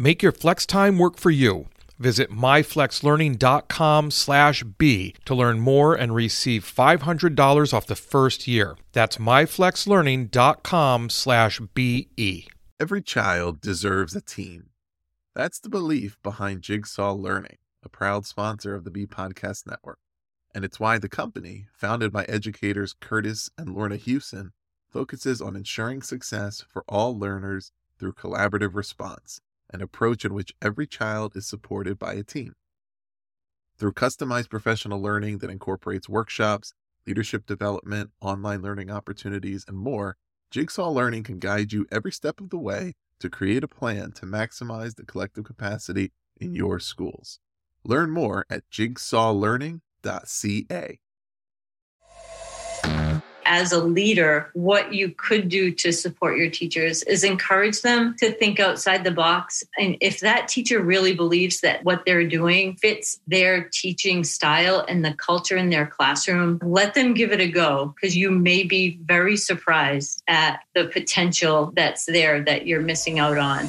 Make your flex time work for you. Visit myflexlearning.com slash B to learn more and receive $500 off the first year. That's myflexlearning.com slash BE. Every child deserves a team. That's the belief behind Jigsaw Learning, a proud sponsor of the B Podcast Network. And it's why the company, founded by educators Curtis and Lorna Hewson, focuses on ensuring success for all learners through collaborative response an approach in which every child is supported by a team. Through customized professional learning that incorporates workshops, leadership development, online learning opportunities, and more, Jigsaw Learning can guide you every step of the way to create a plan to maximize the collective capacity in your schools. Learn more at jigsawlearning.ca as a leader, what you could do to support your teachers is encourage them to think outside the box. And if that teacher really believes that what they're doing fits their teaching style and the culture in their classroom, let them give it a go because you may be very surprised at the potential that's there that you're missing out on.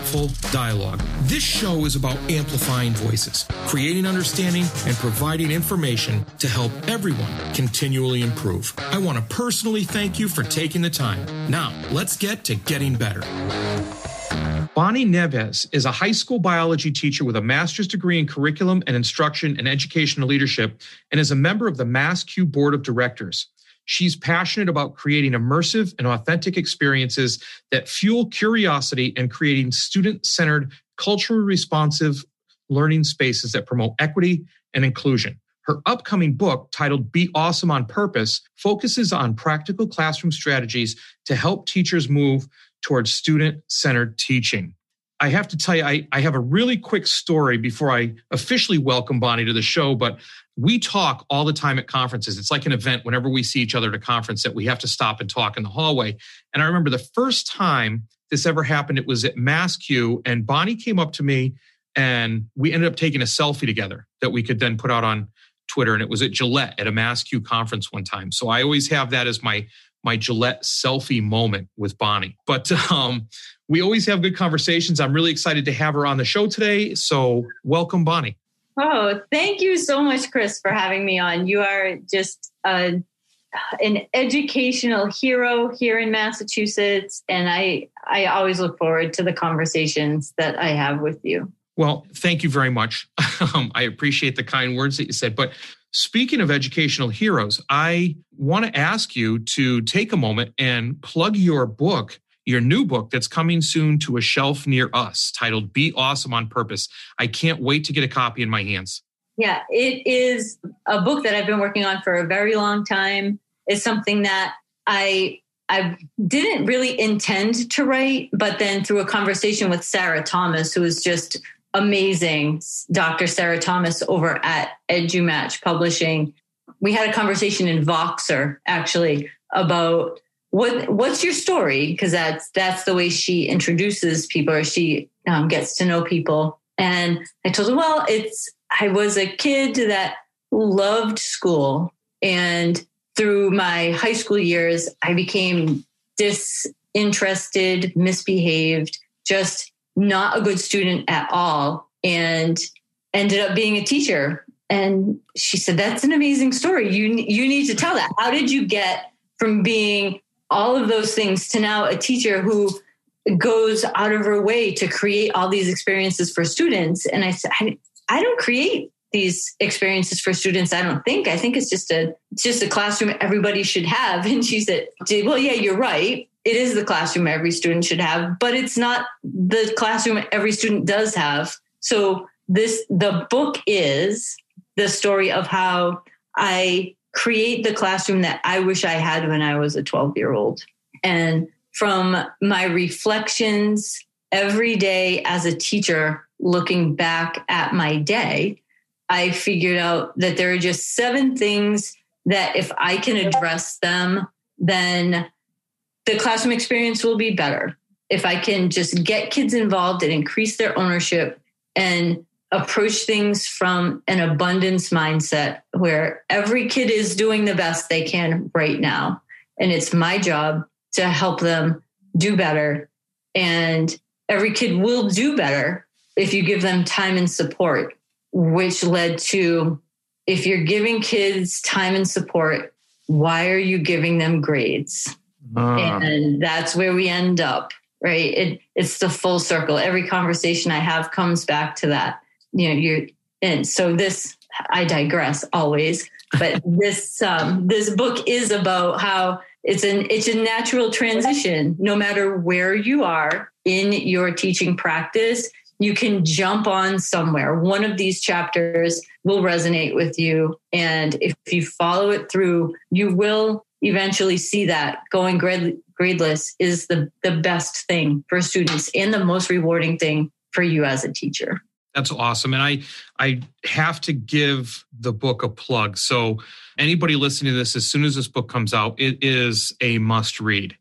thoughtful dialogue. This show is about amplifying voices, creating understanding, and providing information to help everyone continually improve. I want to personally thank you for taking the time. Now, let's get to getting better. Bonnie Nieves is a high school biology teacher with a master's degree in curriculum and instruction and educational leadership and is a member of the MassCUE Board of Directors. She's passionate about creating immersive and authentic experiences that fuel curiosity and creating student centered, culturally responsive learning spaces that promote equity and inclusion. Her upcoming book, titled Be Awesome on Purpose, focuses on practical classroom strategies to help teachers move towards student centered teaching. I have to tell you, I, I have a really quick story before I officially welcome Bonnie to the show, but we talk all the time at conferences. It's like an event whenever we see each other at a conference that we have to stop and talk in the hallway. And I remember the first time this ever happened, it was at MassCUE, and Bonnie came up to me and we ended up taking a selfie together that we could then put out on Twitter. And it was at Gillette at a MassCUE conference one time. So I always have that as my my Gillette selfie moment with Bonnie. But um, we always have good conversations. I'm really excited to have her on the show today. So, welcome, Bonnie. Oh, thank you so much, Chris, for having me on. You are just a, an educational hero here in Massachusetts, and I I always look forward to the conversations that I have with you. Well, thank you very much. Um, I appreciate the kind words that you said. But Speaking of educational heroes, I want to ask you to take a moment and plug your book, your new book that's coming soon to a shelf near us titled Be Awesome on Purpose. I can't wait to get a copy in my hands. Yeah, it is a book that I've been working on for a very long time. It's something that I I didn't really intend to write, but then through a conversation with Sarah Thomas, who is just amazing Dr. Sarah Thomas over at EduMatch Publishing. We had a conversation in Voxer actually about what what's your story because that's that's the way she introduces people or she um, gets to know people. And I told her, well, it's I was a kid that loved school, and through my high school years, I became disinterested, misbehaved, just not a good student at all and ended up being a teacher. And she said that's an amazing story. You you need to tell that. How did you get from being all of those things to now a teacher who goes out of her way to create all these experiences for students. And I said, I, I don't create these experiences for students i don't think. I think it's just a it's just a classroom everybody should have. And she said well yeah you're right it is the classroom every student should have but it's not the classroom every student does have. So this the book is the story of how i create the classroom that i wish i had when i was a 12 year old and from my reflections every day as a teacher looking back at my day I figured out that there are just seven things that if I can address them, then the classroom experience will be better. If I can just get kids involved and increase their ownership and approach things from an abundance mindset where every kid is doing the best they can right now. And it's my job to help them do better. And every kid will do better if you give them time and support which led to if you're giving kids time and support, why are you giving them grades? Uh. And that's where we end up, right? It, it's the full circle. Every conversation I have comes back to that. You know, you're, and so this, I digress always, but this, um, this book is about how it's an, it's a natural transition, no matter where you are in your teaching practice you can jump on somewhere. One of these chapters will resonate with you. And if you follow it through, you will eventually see that going grade, gradeless is the, the best thing for students and the most rewarding thing for you as a teacher. That's awesome. And I I have to give the book a plug. So anybody listening to this, as soon as this book comes out, it is a must read.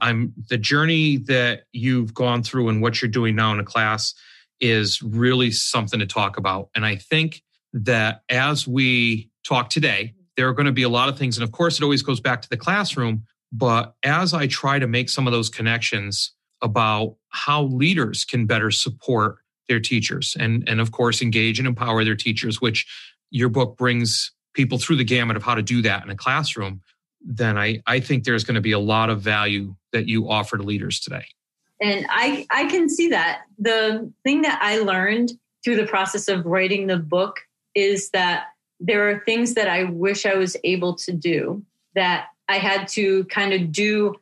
I'm the journey that you've gone through and what you're doing now in a class is really something to talk about. And I think that as we talk today, there are going to be a lot of things. And of course, it always goes back to the classroom. But as I try to make some of those connections about how leaders can better support their teachers and, and of course, engage and empower their teachers, which your book brings people through the gamut of how to do that in a classroom, then I, I think there's going to be a lot of value that you offer to leaders today and i i can see that the thing that i learned through the process of writing the book is that there are things that i wish i was able to do that i had to kind of do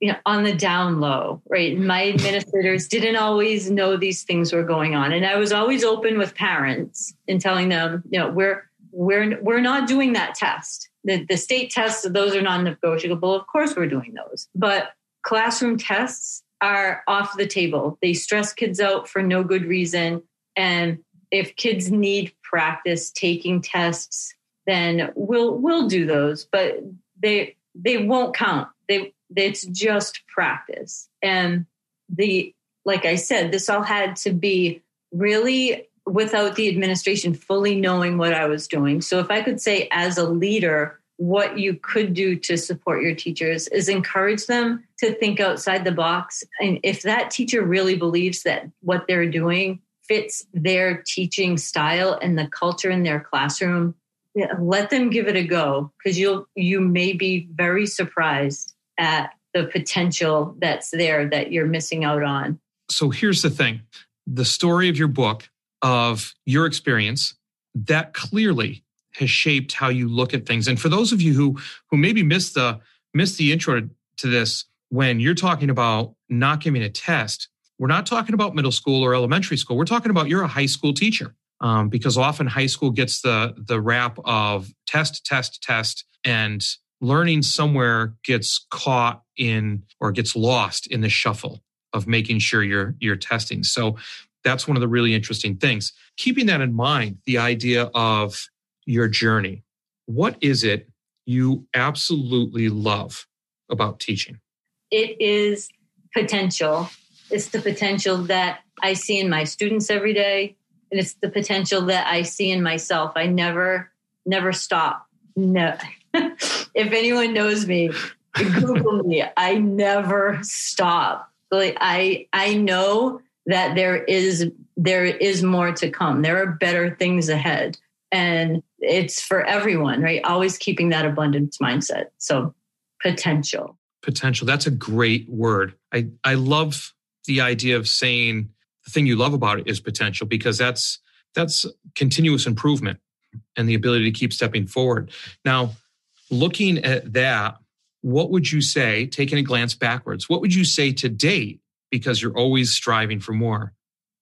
you know on the down low right? My administrators didn't always know these things were going on. And i was always open with parents and telling them you know we're we're we're not doing that test. The, the state tests those are non-negotiable. Of course we're doing those. But classroom tests are off the table. They stress kids out for no good reason. And if kids need practice taking tests, then we'll we'll do those, but they they won't count. They it's just practice. And the like I said, this all had to be really without the administration fully knowing what I was doing. So if I could say as a leader, what you could do to support your teachers is encourage them to think outside the box. And if that teacher really believes that what they're doing fits their teaching style and the culture in their classroom, let them give it a go because you'll you may be very surprised at the potential that's there that you're missing out on. So here's the thing. The story of your book of your experience that clearly has shaped how you look at things. And for those of you who who maybe missed the missed the intro to this, when you're talking about not giving a test, we're not talking about middle school or elementary school. We're talking about you're a high school teacher. Um, because often high school gets the the rap of test, test, test, and learning somewhere gets caught in or gets lost in the shuffle of making sure you're you're testing. So that's one of the really interesting things. Keeping that in mind, the idea of your journey. What is it you absolutely love about teaching? It is potential. It's the potential that I see in my students every day, and it's the potential that I see in myself. I never, never stop. No. if anyone knows me, Google me. I never stop. Like I, I know that there is there is more to come. There are better things ahead and it's for everyone right always keeping that abundance mindset so potential potential that's a great word i i love the idea of saying the thing you love about it is potential because that's that's continuous improvement and the ability to keep stepping forward. Now, looking at that, what would you say, taking a glance backwards, what would you say to date, because you're always striving for more?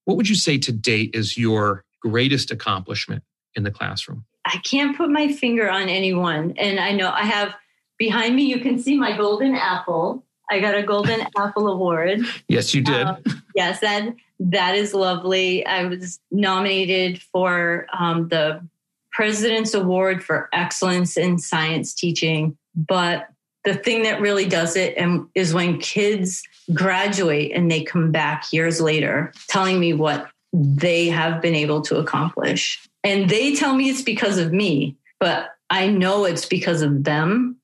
What would you say to date is your greatest accomplishment in the classroom? I can't put my finger on anyone. And I know I have behind me, you can see my golden apple. I got a golden apple award. Yes, you did. Um, yes, that that is lovely. I was nominated for um, the President's Award for Excellence in Science Teaching. But the thing that really does it and is when kids graduate and they come back years later telling me what they have been able to accomplish. And they tell me it's because of me, but I know it's because of them,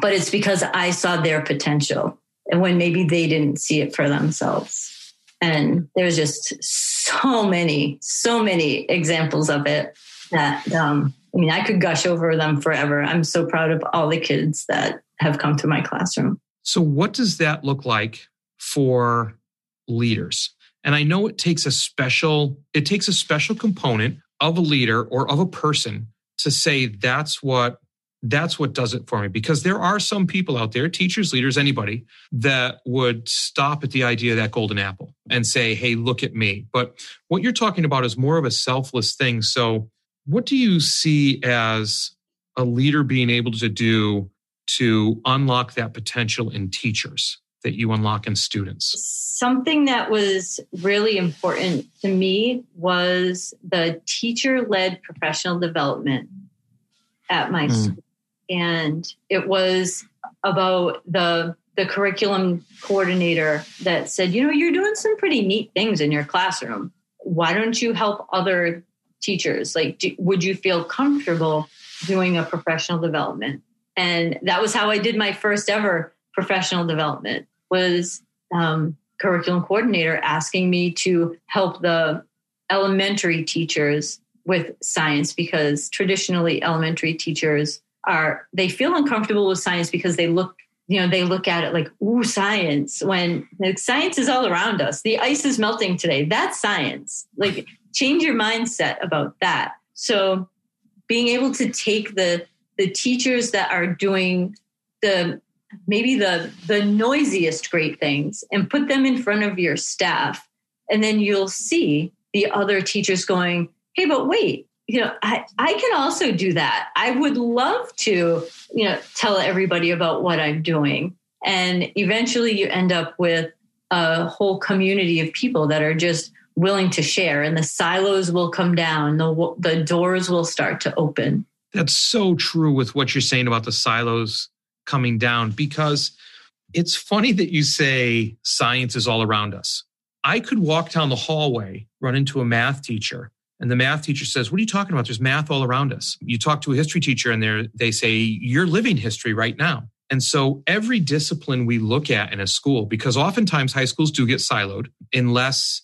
but it's because I saw their potential and when maybe they didn't see it for themselves. And there's just so many, so many examples of it that um, I mean, I could gush over them forever. I'm so proud of all the kids that have come through my classroom. So, what does that look like for leaders? And I know it takes a special it takes a special component of a leader or of a person to say that's what that's what does it for me because there are some people out there teachers leaders anybody that would stop at the idea of that golden apple and say hey look at me but what you're talking about is more of a selfless thing so what do you see as a leader being able to do to unlock that potential in teachers that you unlock in students? Something that was really important to me was the teacher led professional development at my mm. school. And it was about the the curriculum coordinator that said, you know, you're doing some pretty neat things in your classroom. Why don't you help other teachers? Like, do, would you feel comfortable doing a professional development? And that was how I did my first ever professional development was um, curriculum coordinator asking me to help the elementary teachers with science because traditionally elementary teachers are they feel uncomfortable with science because they look you know they look at it like ooh science when like, science is all around us. The ice is melting today. That's science. Like change your mindset about that. So being able to take the the teachers that are doing the maybe the the noisiest great things and put them in front of your staff and then you'll see the other teachers going hey but wait you know I, I can also do that. I would love to you know tell everybody about what i'm doing. And eventually you end up with a whole community of people that are just willing to share and the silos will come down. The the doors will start to open. That's so true with what you're saying about the silos coming down because it's funny that you say science is all around us. I could walk down the hallway run into a math teacher and the math teacher says what are you talking about there's math all around us you talk to a history teacher and they say you're living history right now and so every discipline we look at in a school because oftentimes high schools do get siloed unless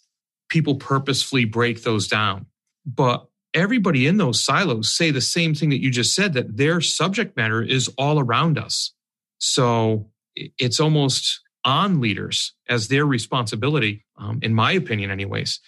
people purposefully break those down. But everybody in those silos say the same thing that you just said that their subject matter is all around us. So it's almost on leaders as their responsibility, um, in my opinion, anyways,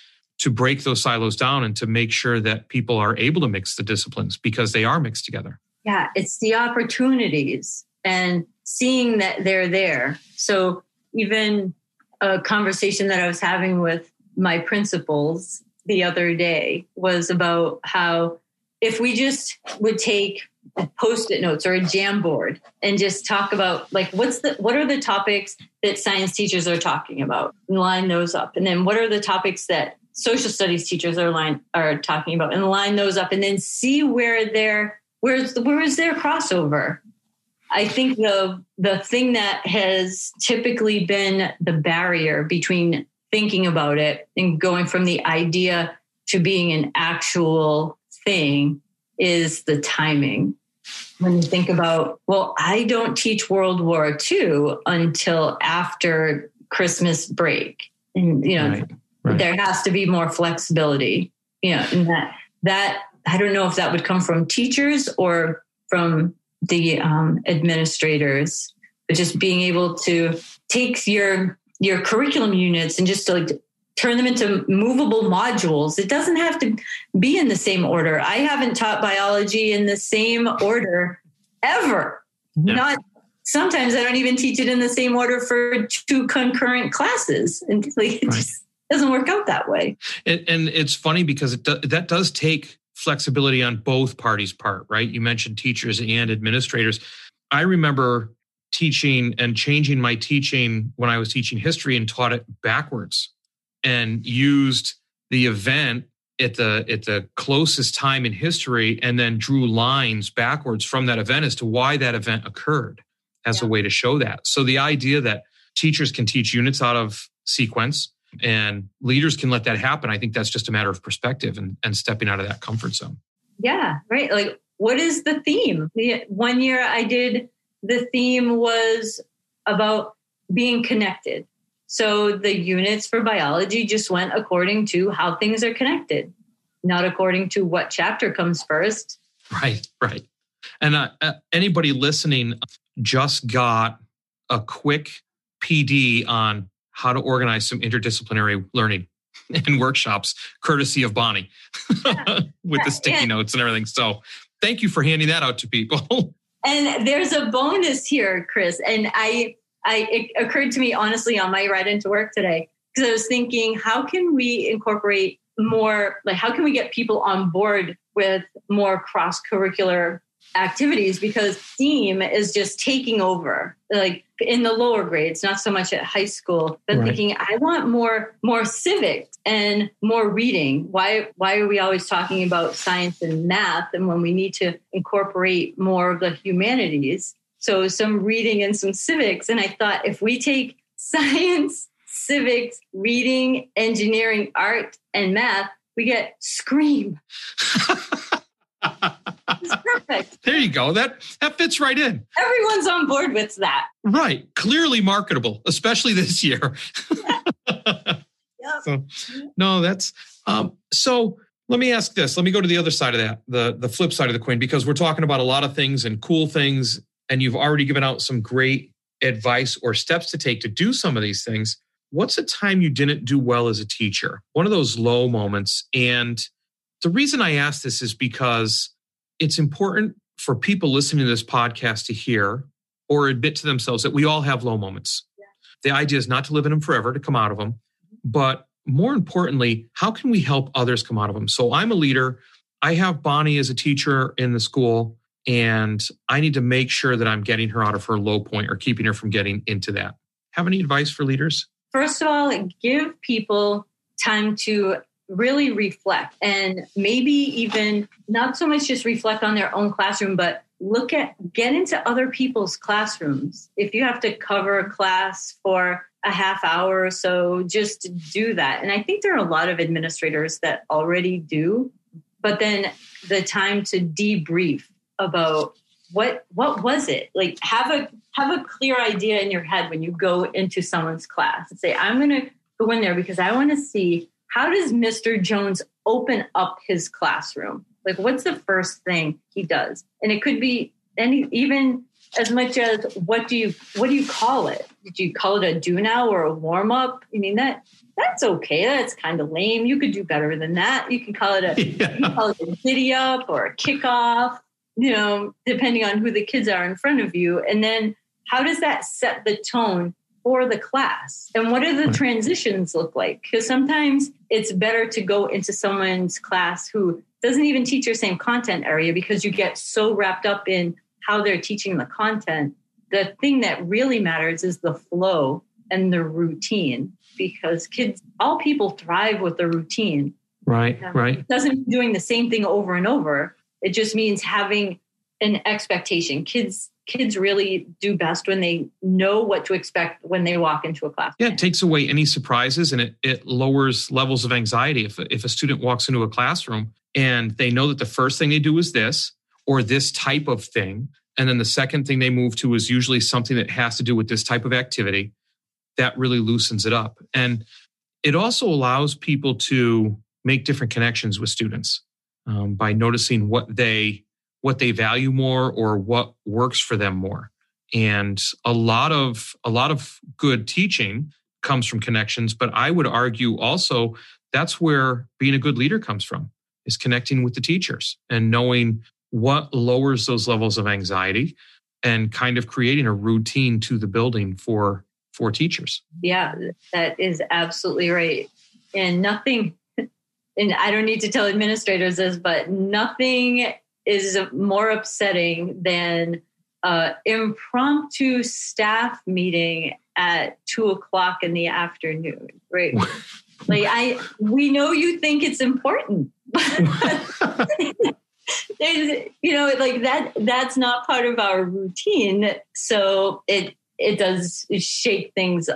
to break those silos down and to make sure that people are able to mix the disciplines because they are mixed together. Yeah, it's the opportunities and seeing that they're there. So even a conversation that I was having with my principals the other day was about how if we just would take post-it notes or a jam board and just talk about like what's the what are the topics that science teachers are talking about and line those up and then what are the topics that social studies teachers are line are talking about and line those up and then see where their where's the, where is their crossover I think the the thing that has typically been the barrier between thinking about it and going from the idea to being an actual thing is the timing. When you think about, well, I don't teach World War II until after Christmas break. And, you know, right, right. there has to be more flexibility, you know, and that, that, I don't know if that would come from teachers or from the um, administrators, but just being able to take your your curriculum units and just like turn them into movable modules. It doesn't have to be in the same order. I haven't taught biology in the same order ever. Yeah. Not sometimes I don't even teach it in the same order for two concurrent classes. And like, right. just doesn't work out that way. And, and it's funny because it do, that does take flexibility on both parties' part, right? You mentioned teachers and administrators. I remember teaching and changing my teaching when I was teaching history and taught it backwards and used the event at the at the closest time in history and then drew lines backwards from that event as to why that event occurred as yeah. a way to show that. So the idea that teachers can teach units out of sequence and leaders can let that happen, I think that's just a matter of perspective and, and stepping out of that comfort zone. Yeah, right. Like what is the theme? One year I did the theme was about being connected. So the units for biology just went according to how things are connected, not according to what chapter comes first. Right, right. And uh, uh anybody listening just got a quick PD on how to organize some interdisciplinary learning and workshops, courtesy of Bonnie, yeah. with yeah. the sticky yeah. notes and everything. So thank you for handing that out to people. and there's a bonus here, Chris. And I I it occurred to me honestly on my ride into work today because I was thinking, how can we incorporate more? Like, how can we get people on board with more cross curricular activities? Because STEAM is just taking over. Like in the lower grades, not so much at high school. But right. thinking, I want more more civics and more reading. Why why are we always talking about science and math? And when we need to incorporate more of the humanities so some reading and some civics. And I thought if we take science, civics, reading, engineering, art, and math, we get SCREAM. perfect. There you go. That that fits right in. Everyone's on board with that. Right. Clearly marketable, especially this year. yep. So, no, that's um, so let me ask this. Let me go to the other side of that, the the flip side of the coin, because we're talking about a lot of things and cool things and you've already given out some great advice or steps to take to do some of these things, what's a time you didn't do well as a teacher? One of those low moments. And the reason I ask this is because it's important for people listening to this podcast to hear or admit to themselves that we all have low moments. Yeah. The idea is not to live in them forever, to come out of them. But more importantly, how can we help others come out of them? So I'm a leader. I have Bonnie as a teacher in the school and I need to make sure that I'm getting her out of her low point or keeping her from getting into that. Have any advice for leaders? First of all, give people time to really reflect and maybe even not so much just reflect on their own classroom, but look at get into other people's classrooms. If you have to cover a class for a half hour or so, just do that. And I think there are a lot of administrators that already do. But then the time to debrief about what what was it like have a have a clear idea in your head when you go into someone's class and say i'm going to go in there because i want to see how does mr jones open up his classroom? Like what's the first thing he does? And it could be any even as much as what do you what do you call it? Did you call it a do now or a warm up? I mean that that's okay. That's kind of lame. You could do better than that. You can call it a yeah. call it a giddy up or a kickoff you know, depending on who the kids are in front of you. And then how does that set the tone for the class? And what do the hmm. transitions look like? Because sometimes it's better to go into someone's class who doesn't even teach your same content area because you get so wrapped up in how they're teaching the content. The thing that really matters is the flow and the routine because kids, all people thrive with the routine. Right, right. It doesn't mean doing the same thing over and over it just means having an expectation. Kids kids really do best when they know what to expect when they walk into a class. Yeah, it takes away any surprises and it, it lowers levels of anxiety. If, if a student walks into a classroom and they know that the first thing they do is this or this type of thing, and then the second thing they move to is usually something that has to do with this type of activity, that really loosens it up. And it also allows people to make different connections with students um, by noticing what they what they value more or what works for them more and a lot of a lot of good teaching comes from connections, but I would argue also that's where being a good leader comes from is connecting with the teachers and knowing what lowers those levels of anxiety and kind of creating a routine to the building for for teachers. Yeah, that is absolutely right. And nothing and I don't need to tell administrators this, but nothing is more upsetting than uh, impromptu staff meeting at two o'clock in the afternoon, right? like I, we know you think it's important, you know, like that. That's not part of our routine, so it it does shake things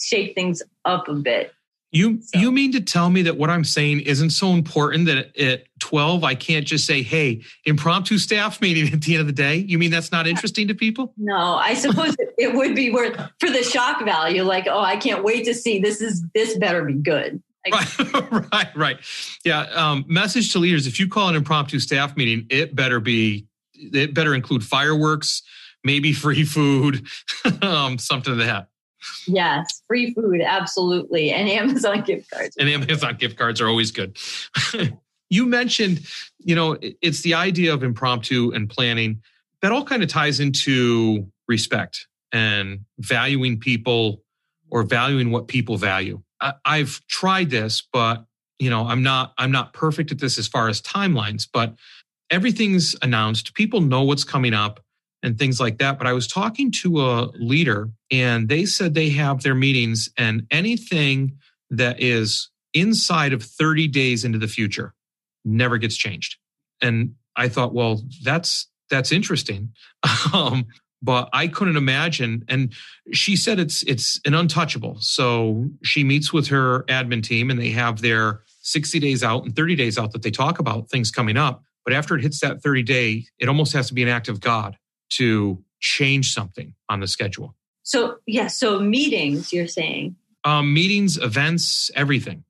shake things up a bit. You so. you mean to tell me that what I'm saying isn't so important that at 12 I can't just say, "Hey, impromptu staff meeting at the end of the day"? You mean that's not interesting to people? No, I suppose it would be worth for the shock value like, "Oh, I can't wait to see this is this better be good." Right, right, right. Yeah. Um, message to leaders: If you call an impromptu staff meeting, it better be it better include fireworks, maybe free food, um, something to that. Yes, free food, absolutely. And Amazon gift cards. And Amazon gift cards are always good. you mentioned, you know, it's the idea of impromptu and planning that all kind of ties into respect and valuing people or valuing what people value. I, I've tried this, but you know, I'm not I'm not perfect at this as far as timelines, but everything's announced. People know what's coming up and things like that. But I was talking to a leader and they said they have their meetings and anything that is inside of 30 days into the future never gets changed. And I thought, well, that's that's interesting. um, but I couldn't imagine. And she said it's it's an untouchable. So she meets with her admin team and they have their 60 days out and 30 days out that they talk about things coming up. But after it hits that 30 day, it almost has to be an act of God to change something on the schedule. So, yeah, so meetings, you're saying? Um, meetings, events, everything.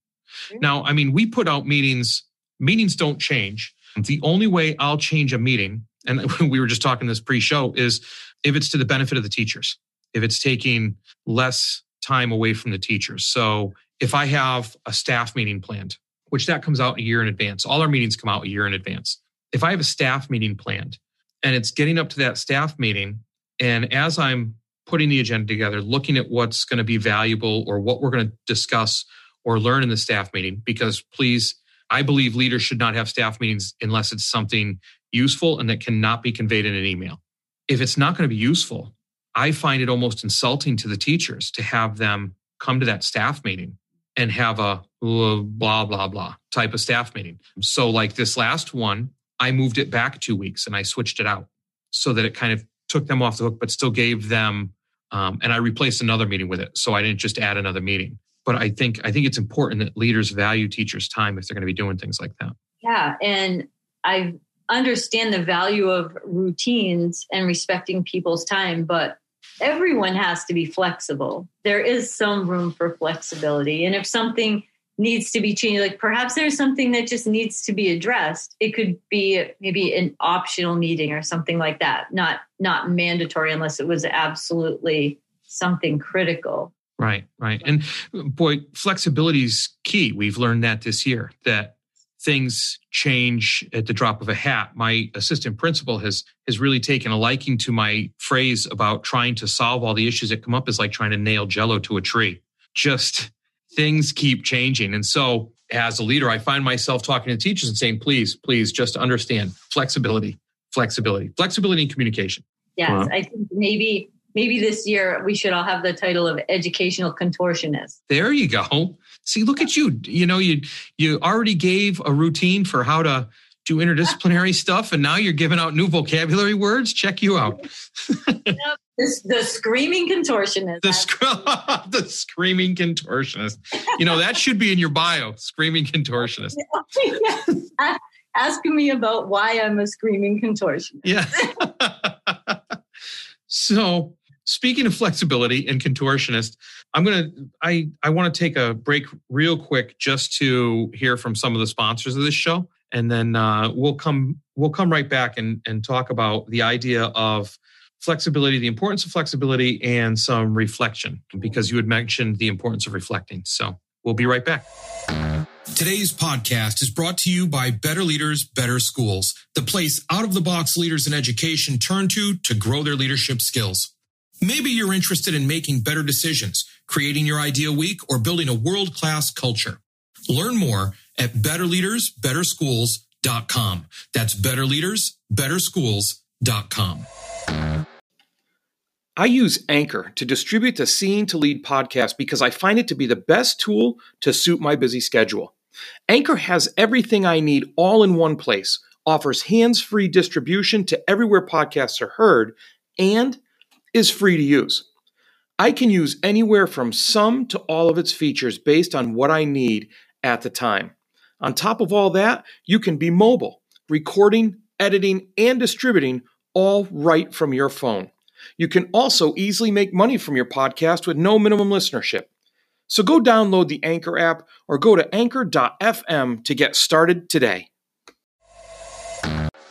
Now, I mean, we put out meetings, meetings don't change. The only way I'll change a meeting, and we were just talking this pre show, is if it's to the benefit of the teachers, if it's taking less time away from the teachers. So, if I have a staff meeting planned, which that comes out a year in advance, all our meetings come out a year in advance. If I have a staff meeting planned and it's getting up to that staff meeting. And as I'm putting the agenda together, looking at what's going to be valuable or what we're going to discuss or learn in the staff meeting, because please, I believe leaders should not have staff meetings unless it's something useful and that cannot be conveyed in an email. If it's not going to be useful, I find it almost insulting to the teachers to have them come to that staff meeting and have a blah, blah, blah type of staff meeting. So, like this last one, I moved it back two weeks and I switched it out so that it kind of took them off the hook, but still gave them. Um, and I replaced another meeting with it, so I didn't just add another meeting. But I think I think it's important that leaders value teachers' time if they're going to be doing things like that. Yeah, and I understand the value of routines and respecting people's time, but everyone has to be flexible. There is some room for flexibility, and if something needs to be changed. Like perhaps there's something that just needs to be addressed. It could be maybe an optional meeting or something like that. Not not mandatory unless it was absolutely something critical. Right right. And boy flexibility is key. We've learned that this year that things change at the drop of a hat. My assistant principal has has really taken a liking to my phrase about trying to solve all the issues that come up is like trying to nail jello to a tree. Just things keep changing. And so as a leader, I find myself talking to teachers and saying, please, please just understand flexibility, flexibility, flexibility and communication. Yes, uh-huh. I think maybe maybe this year we should all have the title of educational contortionist. There you go. See, look at you. You know, you you already gave a routine for how to do interdisciplinary stuff, and now you're giving out new vocabulary words. Check you out. yep, the, the screaming contortionist. The, sc- the screaming contortionist. You know, that should be in your bio, screaming contortionist. Ask me about why I'm a screaming contortionist. Yeah. so, speaking of flexibility and contortionist, I'm going to I I want to take a break real quick just to hear from some of the sponsors of this show and then uh, we'll come we'll come right back and and talk about the idea of flexibility, the importance of flexibility, and some reflection because you had mentioned the importance of reflecting. So we'll be right back. Today's podcast is brought to you by Better Leaders, Better Schools, the place out of the box leaders in education turn to to grow their leadership skills. Maybe you're interested in making better decisions, creating your ideal week, or building a world class culture. Learn more at betterleadersbetterschools.com. That's betterleadersbetterschools.com. I use Anchor to distribute the Seeing to Lead podcast because I find it to be the best tool to suit my busy schedule. Anchor has everything I need all in one place, offers hands free distribution to everywhere podcasts are heard, and is free to use. I can use anywhere from some to all of its features based on what I need at the time. On top of all that, you can be mobile, recording, editing, and distributing all right from your phone. You can also easily make money from your podcast with no minimum listenership. So go download the Anchor app or go to anchor.fm to get started today.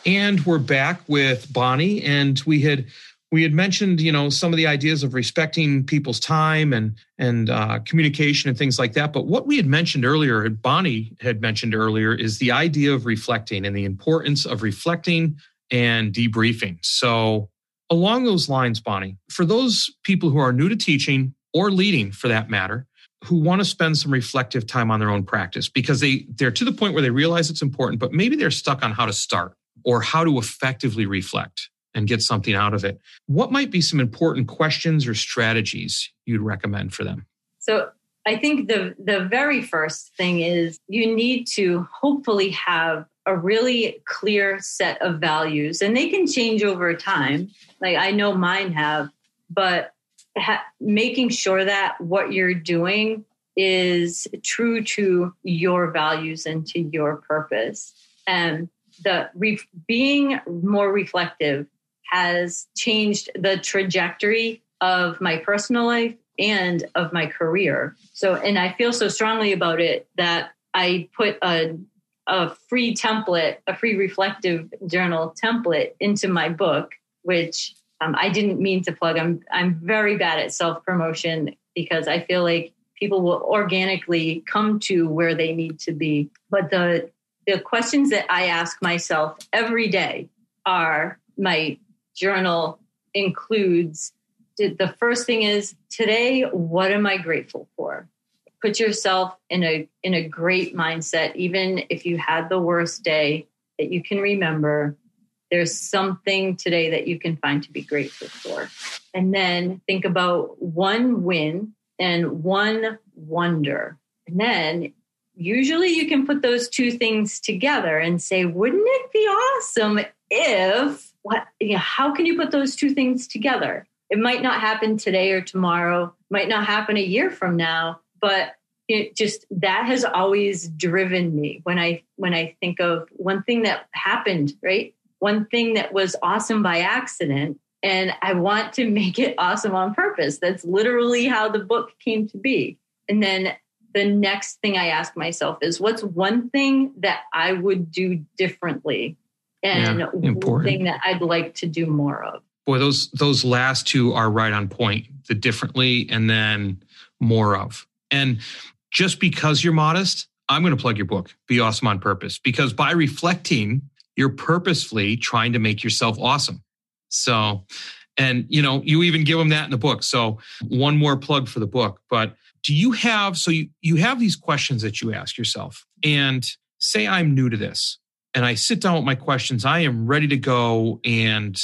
And we're back with Bonnie, and we had we had mentioned you know some of the ideas of respecting people's time and and uh, communication and things like that. But what we had mentioned earlier and bonnie had mentioned earlier is the idea of reflecting and the importance of reflecting and debriefing. So along those lines bonnie for those people who are new to teaching or leading for that matter who want to spend some reflective time on their own practice because they they're to the point where they realize it's important but maybe they're stuck on how to start or how to effectively reflect and get something out of it. What might be some important questions or strategies you'd recommend for them? So i think the the very first thing is you need to hopefully have a really clear set of values and they can change over time. Like i know mine have but ha- making sure that what you're doing is true to your values and to your purpose. And the re- being more reflective has changed the trajectory of my personal life and of my career. So, and I feel so strongly about it that I put a a free template, a free reflective journal template into my book, which um, I didn't mean to plug. I'm I'm very bad at self promotion because I feel like people will organically come to where they need to be. But the the questions that I ask myself every day are my journal includes the first thing is today what am I grateful for? Put yourself in a in a great mindset even if you had the worst day that you can remember there's something today that you can find to be grateful for. And then think about one win and one wonder. And then usually you can put those two things together and say, wouldn't it be awesome if what you know, how can you put those two things together? It might not happen today or tomorrow, might not happen a year from now, but it just that has always driven me when I when I think of one thing that happened, right? one thing that was awesome by accident and I want to make it awesome on purpose. That's literally how the book came to be. And then the next thing I ask myself is what's one thing that I would do differently and yeah, one thing that I'd like to do more of. Boy, those those last two are right on point. The differently and then more of. And just because you're modest, I'm going to plug your book, Be Awesome on Purpose, because by reflecting you're purposefully trying to make yourself awesome. So, and you know, you even give them that in the book. So, one more plug for the book. But do you have so you you have these questions that you ask yourself, and say I'm new to this, and I sit down with my questions. I am ready to go, and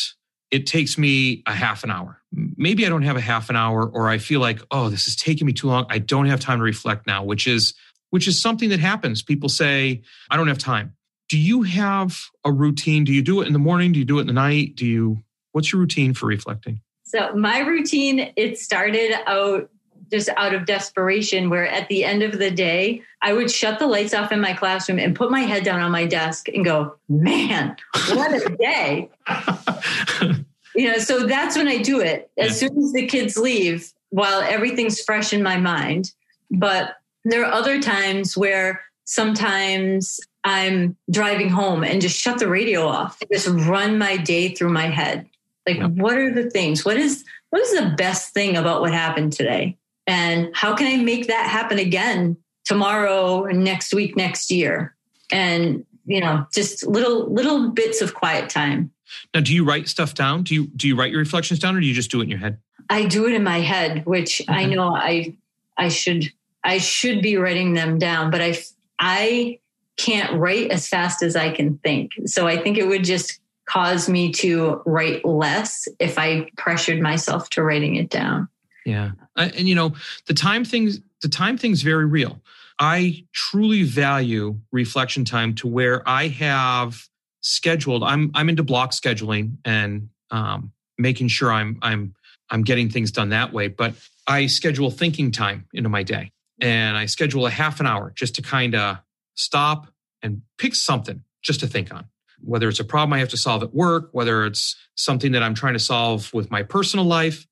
it takes me a half an hour. Maybe I don't have a half an hour, or I feel like, oh, this is taking me too long. I don't have time to reflect now, which is which is something that happens. People say, I don't have time do you have a routine? Do you do it in the morning? Do you do it in the night? Do you, what's your routine for reflecting? So my routine, it started out just out of desperation where at the end of the day, I would shut the lights off in my classroom and put my head down on my desk and go, man, what a day. you know, so that's when I do it. As yeah. soon as the kids leave, while everything's fresh in my mind. But there are other times where sometimes I'm driving home and just shut the radio off, just run my day through my head. Like, Yep. what are the things? What is what is the best thing about what happened today? And how can I make that happen again tomorrow, next week, next year? And you know, just little little bits of quiet time. Now, do you write stuff down? Do you do you write your reflections down, or do you just do it in your head? I do it in my head, which I know I I should I should be writing them down, but I I can't write as fast as I can think. So I think it would just cause me to write less if I pressured myself to writing it down. Yeah, and you know the time things. The time thing's very real. I truly value reflection time to where I have scheduled. I'm I'm into block scheduling and um, making sure I'm I'm I'm getting things done that way. But I schedule thinking time into my day, and I schedule a half an hour just to kind of stop and pick something just to think on. Whether it's a problem I have to solve at work, whether it's something that I'm trying to solve with my personal life,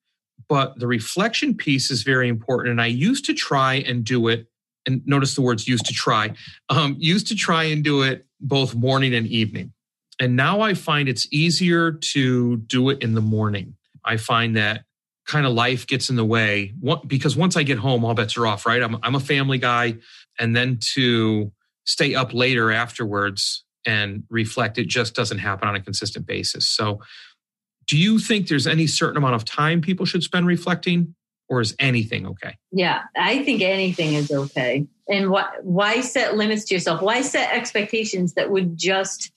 but the reflection piece is very important. And I used to try and do it, and notice the words used to try, um, used to try and do it both morning and evening. And now I find it's easier to do it in the morning. I find that kind of life gets in the way because once I get home, all bets are off, right? I'm, I'm a family guy. And then to stay up later afterwards and reflect, it just doesn't happen on a consistent basis. So, do you think there's any certain amount of time people should spend reflecting, or is anything okay? Yeah, I think anything is okay. And why why set limits to yourself? Why set expectations that would just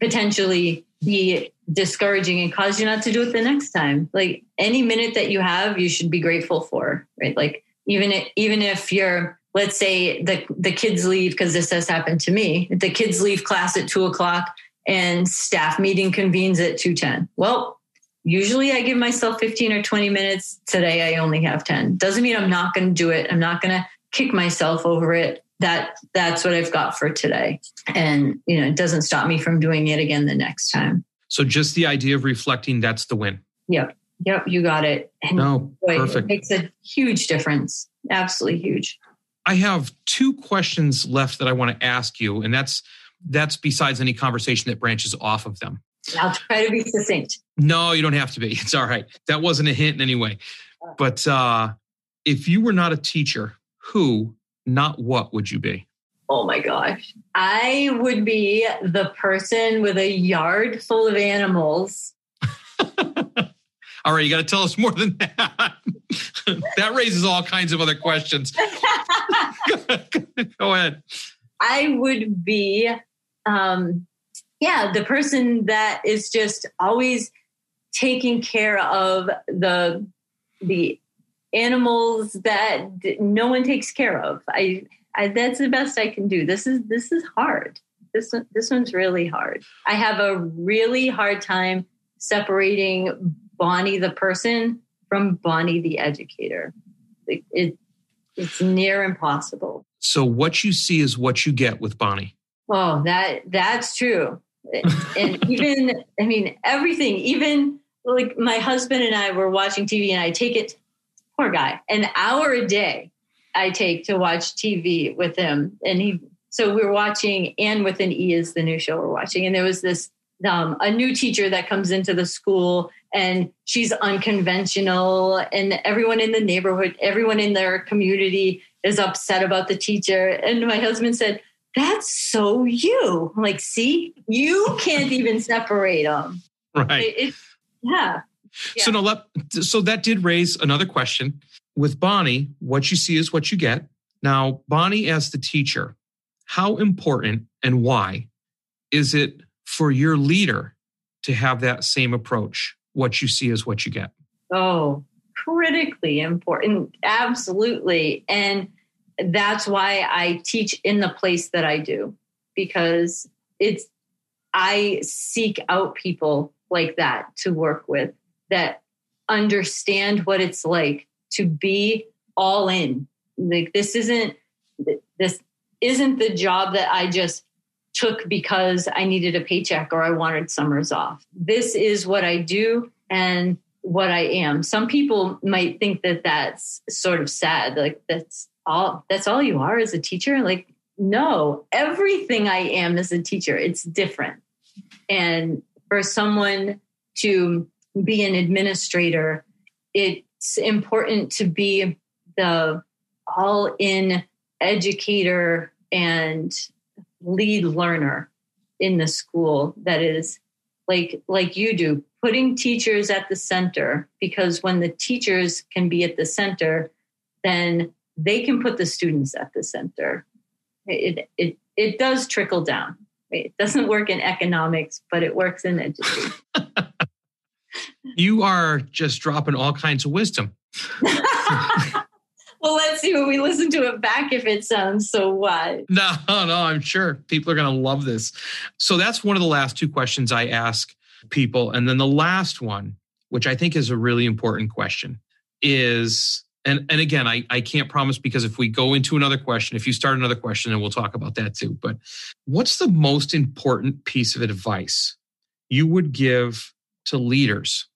potentially be discouraging and cause you not to do it the next time? Like any minute that you have, you should be grateful for, right? Like even if, even if you're let's say the the kids leave because this has happened to me. The kids leave class at two o'clock and staff meeting convenes at two ten. Well, usually I give myself 15 or 20 minutes. Today I only have 10. Doesn't mean I'm not going to do it. I'm not going to kick myself over it. That that's what I've got for today. And you know, it doesn't stop me from doing it again the next time. So, just the idea of reflecting, that's the win. Yep. Yep, you got it. And No, boy, it perfect. makes a huge difference. Absolutely huge. I have two questions left that I want to ask you, and that's that's besides any conversation that branches off of them. I'll try to be succinct. No, you don't have to be. It's all right. That wasn't a hint in any way. But uh, if you were not a teacher, who, not what, would you be? Oh my gosh. I would be the person with a yard full of animals all right, you got to tell us more than that. that raises all kinds of other questions. Go ahead. I would be, um, yeah, the person that is just always taking care of the the animals that no one takes care of. I, I that's the best I can do. This is this is hard. This one- this one's really hard. I have a really hard time separating Bonnie the person from Bonnie the educator. It, it it's near impossible. So, what you see is what you get with Bonnie. Oh, that that's true. And even I mean everything, even like my husband and I were watching TV and I take it poor guy, an hour a day I take to watch TV with him. And he so we're watching Anne with an E is the new show we're watching. And there was this um, a new teacher that comes into the school and she's unconventional and everyone in the neighborhood, everyone in their community is upset about the teacher. And my husband said, that's so you. I'm like, see, you can't even separate them. Right. It, it- yeah. So, no, let, so that did raise another question. With Bonnie, what you see is what you get. Now, Bonnie, as the teacher, how important and why is it for your leader to have that same approach? What you see is what you get. Oh, critically important. Absolutely. And that's why I teach in the place that I do because it's, I seek out people like that to work with that understand what it's like to be all in. Like this isn't, this isn't the job that I just took because I needed a paycheck or I wanted summers off. This is what I do and what I am. Some people might think that that's sort of sad. Like that's all that's all you are as a teacher. Like no, everything I am as a teacher, it's different. And for someone to be an administrator, it's important to be the all in educator and lead learner in the school that is like like you do putting teachers at the center because when the teachers can be at the center then they can put the students at the center it it it does trickle down it doesn't work in economics but it works in education you are just dropping all kinds of wisdom well, let's see when we listen to it back if it sounds so wise. No, no, I'm sure people are going to love this. So that's one of the last two questions I ask people. And then the last one, which I think is a really important question, is and and again, I, I can't promise because if we go into another question, if you start another question, and we'll talk about that too. But what's the most important piece of advice you would give to leaders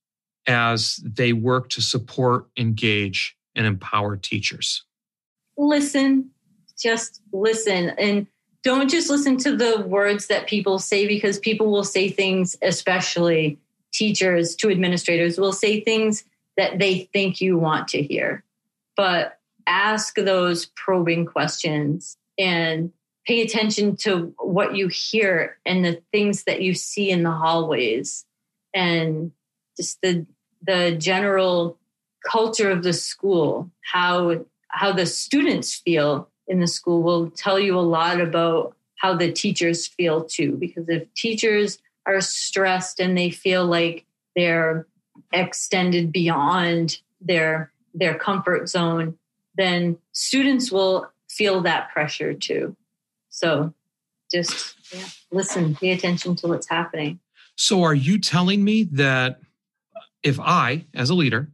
as they work to support, engage, and empower teachers? Listen, just listen. And don't just listen to the words that people say because people will say things, especially teachers to administrators, will say things that they think you want to hear. But ask those probing questions and pay attention to what you hear and the things that you see in the hallways and just the the general culture of the school, how how the students feel in the school will tell you a lot about how the teachers feel too. Because if teachers are stressed and they feel like they're extended beyond their their comfort zone, then students will feel that pressure too. So just yeah, listen, pay attention to what's happening. So are you telling me that if I, as a leader,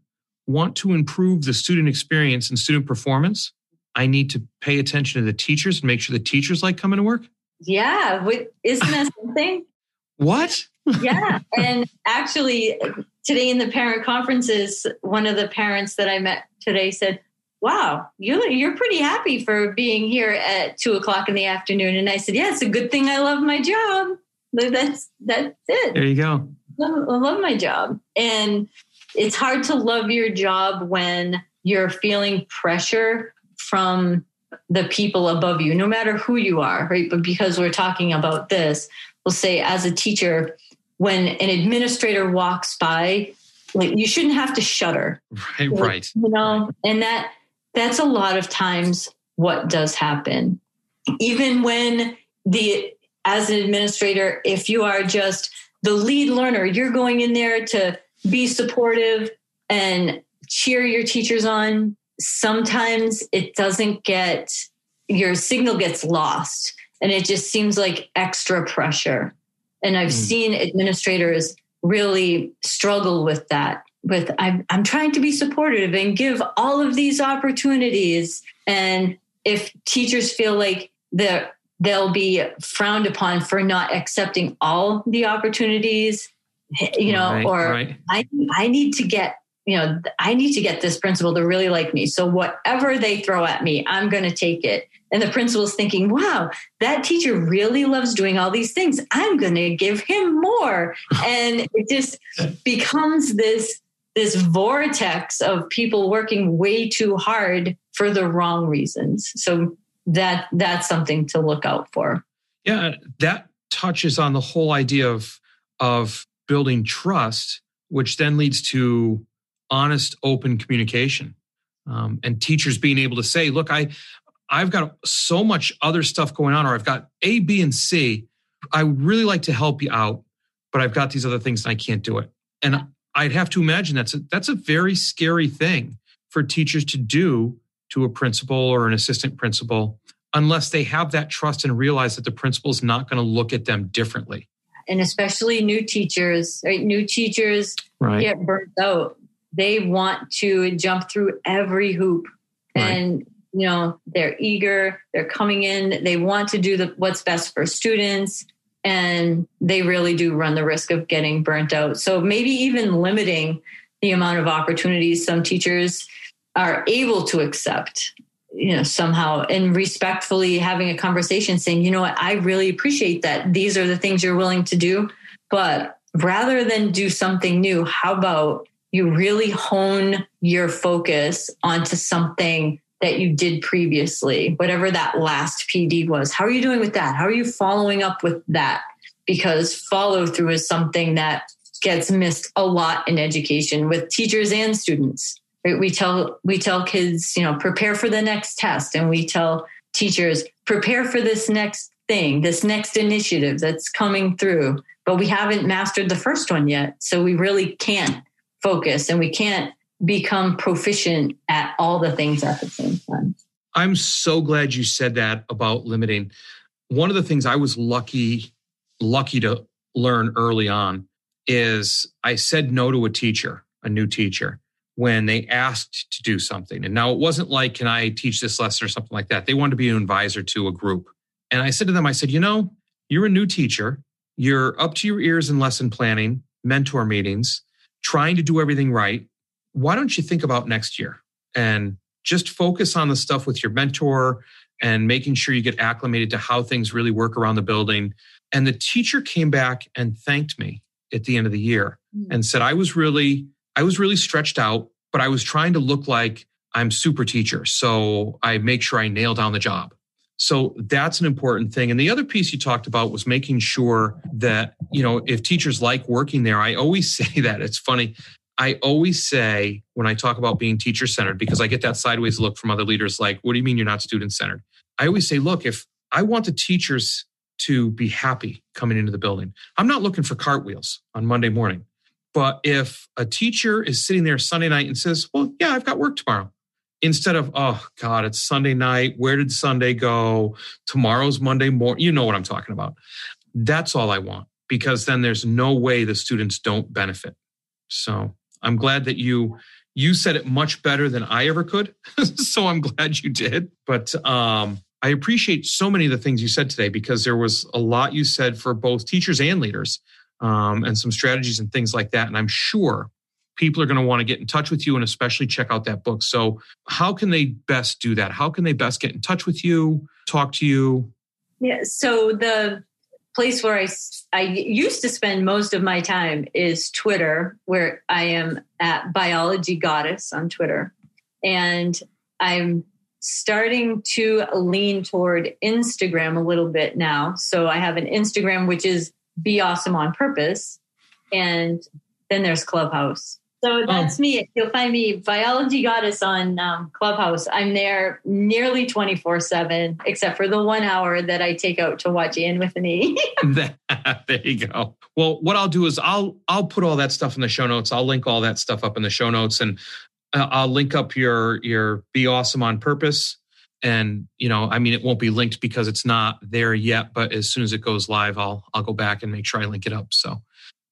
want to improve the student experience and student performance, I need to pay attention to the teachers and make sure the teachers like coming to work? Yeah. Isn't that something? what? yeah. And actually, today in the parent conferences, one of the parents that I met today said, Wow, you're, you're pretty happy for being here at two o'clock in the afternoon. And I said, Yeah, it's a good thing I love my job. That's, that's it. There you go. I love my job. And it's hard to love your job when you're feeling pressure from the people above you, no matter who you are, right? But because we're talking about this, we'll say as a teacher, when an administrator walks by, like you shouldn't have to shudder. Right, like, right. You know, right. and that that's a lot of times what does happen. Even when the as an administrator, if you are just the lead learner, you're going in there to be supportive and cheer your teachers on. Sometimes it doesn't get, your signal gets lost and it just seems like extra pressure. And I've mm. seen administrators really struggle with that. With I'm, I'm trying to be supportive and give all of these opportunities. And if teachers feel like they're, they'll be frowned upon for not accepting all the opportunities, you know, right, or right. I, I need to get, you know, I need to get this principal to really like me. So whatever they throw at me, I'm going to take it. And the principal's thinking, wow, that teacher really loves doing all these things. I'm going to give him more. and it just becomes this, this vortex of people working way too hard for the wrong reasons. So that, that's something to look out for. Yeah. Uh, that touches on the whole idea of, of building trust, which then leads to honest, open communication. Um, and teachers being able to say, look, I, I've got so much other stuff going on, or I've got A, B, and C. I would really like to help you out, but I've got these other things and I can't do it. And I'd have to imagine that's a, that's a very scary thing for teachers to do to a principal or an assistant principal unless they have that trust and realize that the principal is not going to look at them differently and especially new teachers, right? New teachers right. get burnt out. They want to jump through every hoop. Right. and you know they're eager they're coming in they want to do the what's best for students and they really do run the risk of getting burnt out. So maybe even limiting the amount of opportunities some teachers are able to accept you know somehow and respectfully having a conversation saying you know what? I really appreciate that. These are the things you're willing to do but rather than do something new, how about you really hone your focus onto something that you did previously, whatever that last PD was. How are you doing with that? How are you following up with that? Because follow through is something that gets missed a lot in education with teachers and students. Right? We tell we tell kids, you know, prepare for the next test, and we tell teachers prepare for this next thing, this next initiative that's coming through. But we haven't mastered the first one yet, so we really can't focus, and we can't become proficient at all the things at the same time. I'm so glad you said that about limiting. One of the things I was lucky lucky to learn early on is I said no to a teacher, a new teacher, when they asked to do something. And now it wasn't like, can I teach this lesson or something like that? They wanted to be an advisor to a group. And I said to them, I said, you know, you're a new teacher. You're up to your ears in lesson planning, mentor meetings, trying to do everything right. Why don't you think about next year and just focus on the stuff with your mentor and making sure you get acclimated to how things really work around the building. And the teacher came back and thanked me at the end of the year mm. and said I was really I was really stretched out, but I was trying to look like I'm super teacher. So I make sure I nail down the job. So that's an important thing. And the other piece you talked about was making sure that, you know, if teachers like working there, I always say that. It's funny. I always say when I talk about being teacher centered, because I get that sideways look from other leaders like, what do you mean you're not student centered? I always say, look, if I want the teachers to be happy coming into the building. I'm not looking for cartwheels on Monday morning. But if a teacher is sitting there Sunday night and says, Well, yeah, I've got work tomorrow, instead of, Oh God, it's Sunday night. Where did Sunday go? Tomorrow's Monday morning. You know what I'm talking about. That's all I want because then there's no way the students don't benefit. So I'm glad that you you said it much better than I ever could. so I'm glad you did. But um, I appreciate so many of the things you said today because there was a lot you said for both teachers and leaders um, and some strategies and things like that. And I'm sure people are going to want to get in touch with you and especially check out that book. So, how can they best do that? How can they best get in touch with you, talk to you? Yeah. So, the place where I, I used to spend most of my time is Twitter, where I am at Biology Goddess on Twitter. And I'm starting to lean toward Instagram a little bit now. So I have an Instagram, which is Be Awesome on Purpose. And then there's Clubhouse. So that's oh. me. You'll find me Biology Goddess on um, Clubhouse. I'm there nearly 24 7, except for the one hour that I take out to watch Anne with an E. there you go. Well, what I'll do is I'll I'll put all that stuff in the show notes. I'll link all that stuff up in the show notes, and uh, I'll link up your your Be Awesome on Purpose. And you know, I mean, it won't be linked because it's not there yet. But as soon as it goes live, I'll I'll go back and make sure I link it up. So,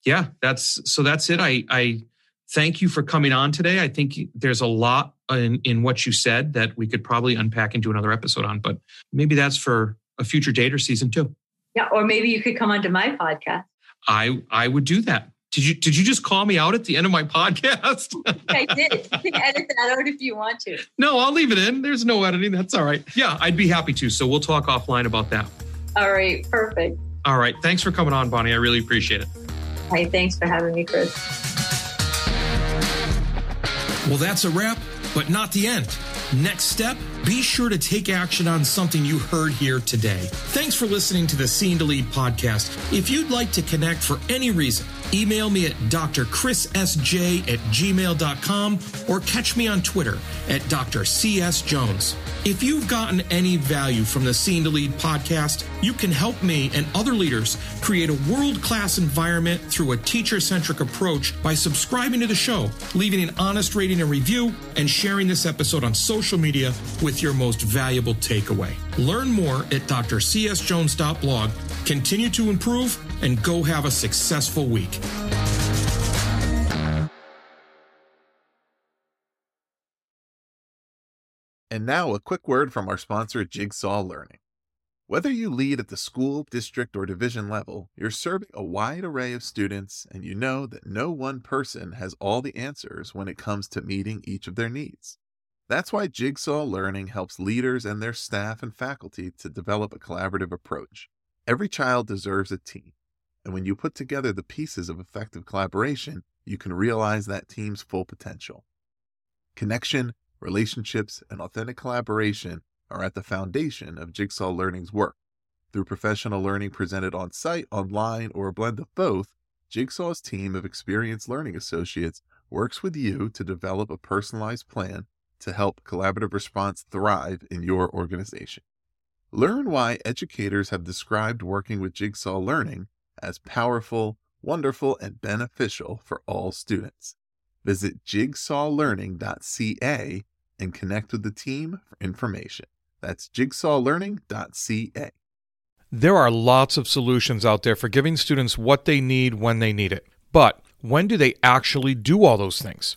yeah, that's so that's it. I I thank you for coming on today. I think there's a lot in in what you said that we could probably unpack into another episode on. But maybe that's for a future date or season two. Yeah, or maybe you could come onto my podcast. I I would do that. Did you did you just call me out at the end of my podcast? I did. You can edit that out if you want to. No, I'll leave it in. There's no editing. That's all right. Yeah, I'd be happy to. So we'll talk offline about that. All right, perfect. All right. Thanks for coming on, Bonnie. I really appreciate it. Hey, thanks for having me, Chris. Well, that's a wrap, but not the end. Next step, be sure to take action on something you heard here today. Thanks for listening to the Scene to Lead podcast. If you'd like to connect for any reason, email me at drchrissj at gmail.com or catch me on Twitter at drcsjones. If you've gotten any value from the Scene to Lead podcast, you can help me and other leaders create a world class environment through a teacher centric approach by subscribing to the show, leaving an honest rating and review, and sharing this episode on social media with your most valuable takeaway. Learn more at drcsjones.blog. Continue to improve and go have a successful week. And now, a quick word from our sponsor, Jigsaw Learning. Whether you lead at the school, district, or division level, you're serving a wide array of students, and you know that no one person has all the answers when it comes to meeting each of their needs. That's why Jigsaw Learning helps leaders and their staff and faculty to develop a collaborative approach. Every child deserves a team And when you put together the pieces of effective collaboration, you can realize that team's full potential. Connection, relationships, and authentic collaboration are at the foundation of Jigsaw Learning's work. Through professional learning presented on site, online, or a blend of both, Jigsaw's team of experienced learning associates works with you to develop a personalized plan to help collaborative response thrive in your organization. Learn why educators have described working with Jigsaw Learning as powerful, wonderful, and beneficial for all students. Visit jigsawlearning.ca and connect with the team for information. That's jigsawlearning.ca. There are lots of solutions out there for giving students what they need when they need it. But when do they actually do all those things?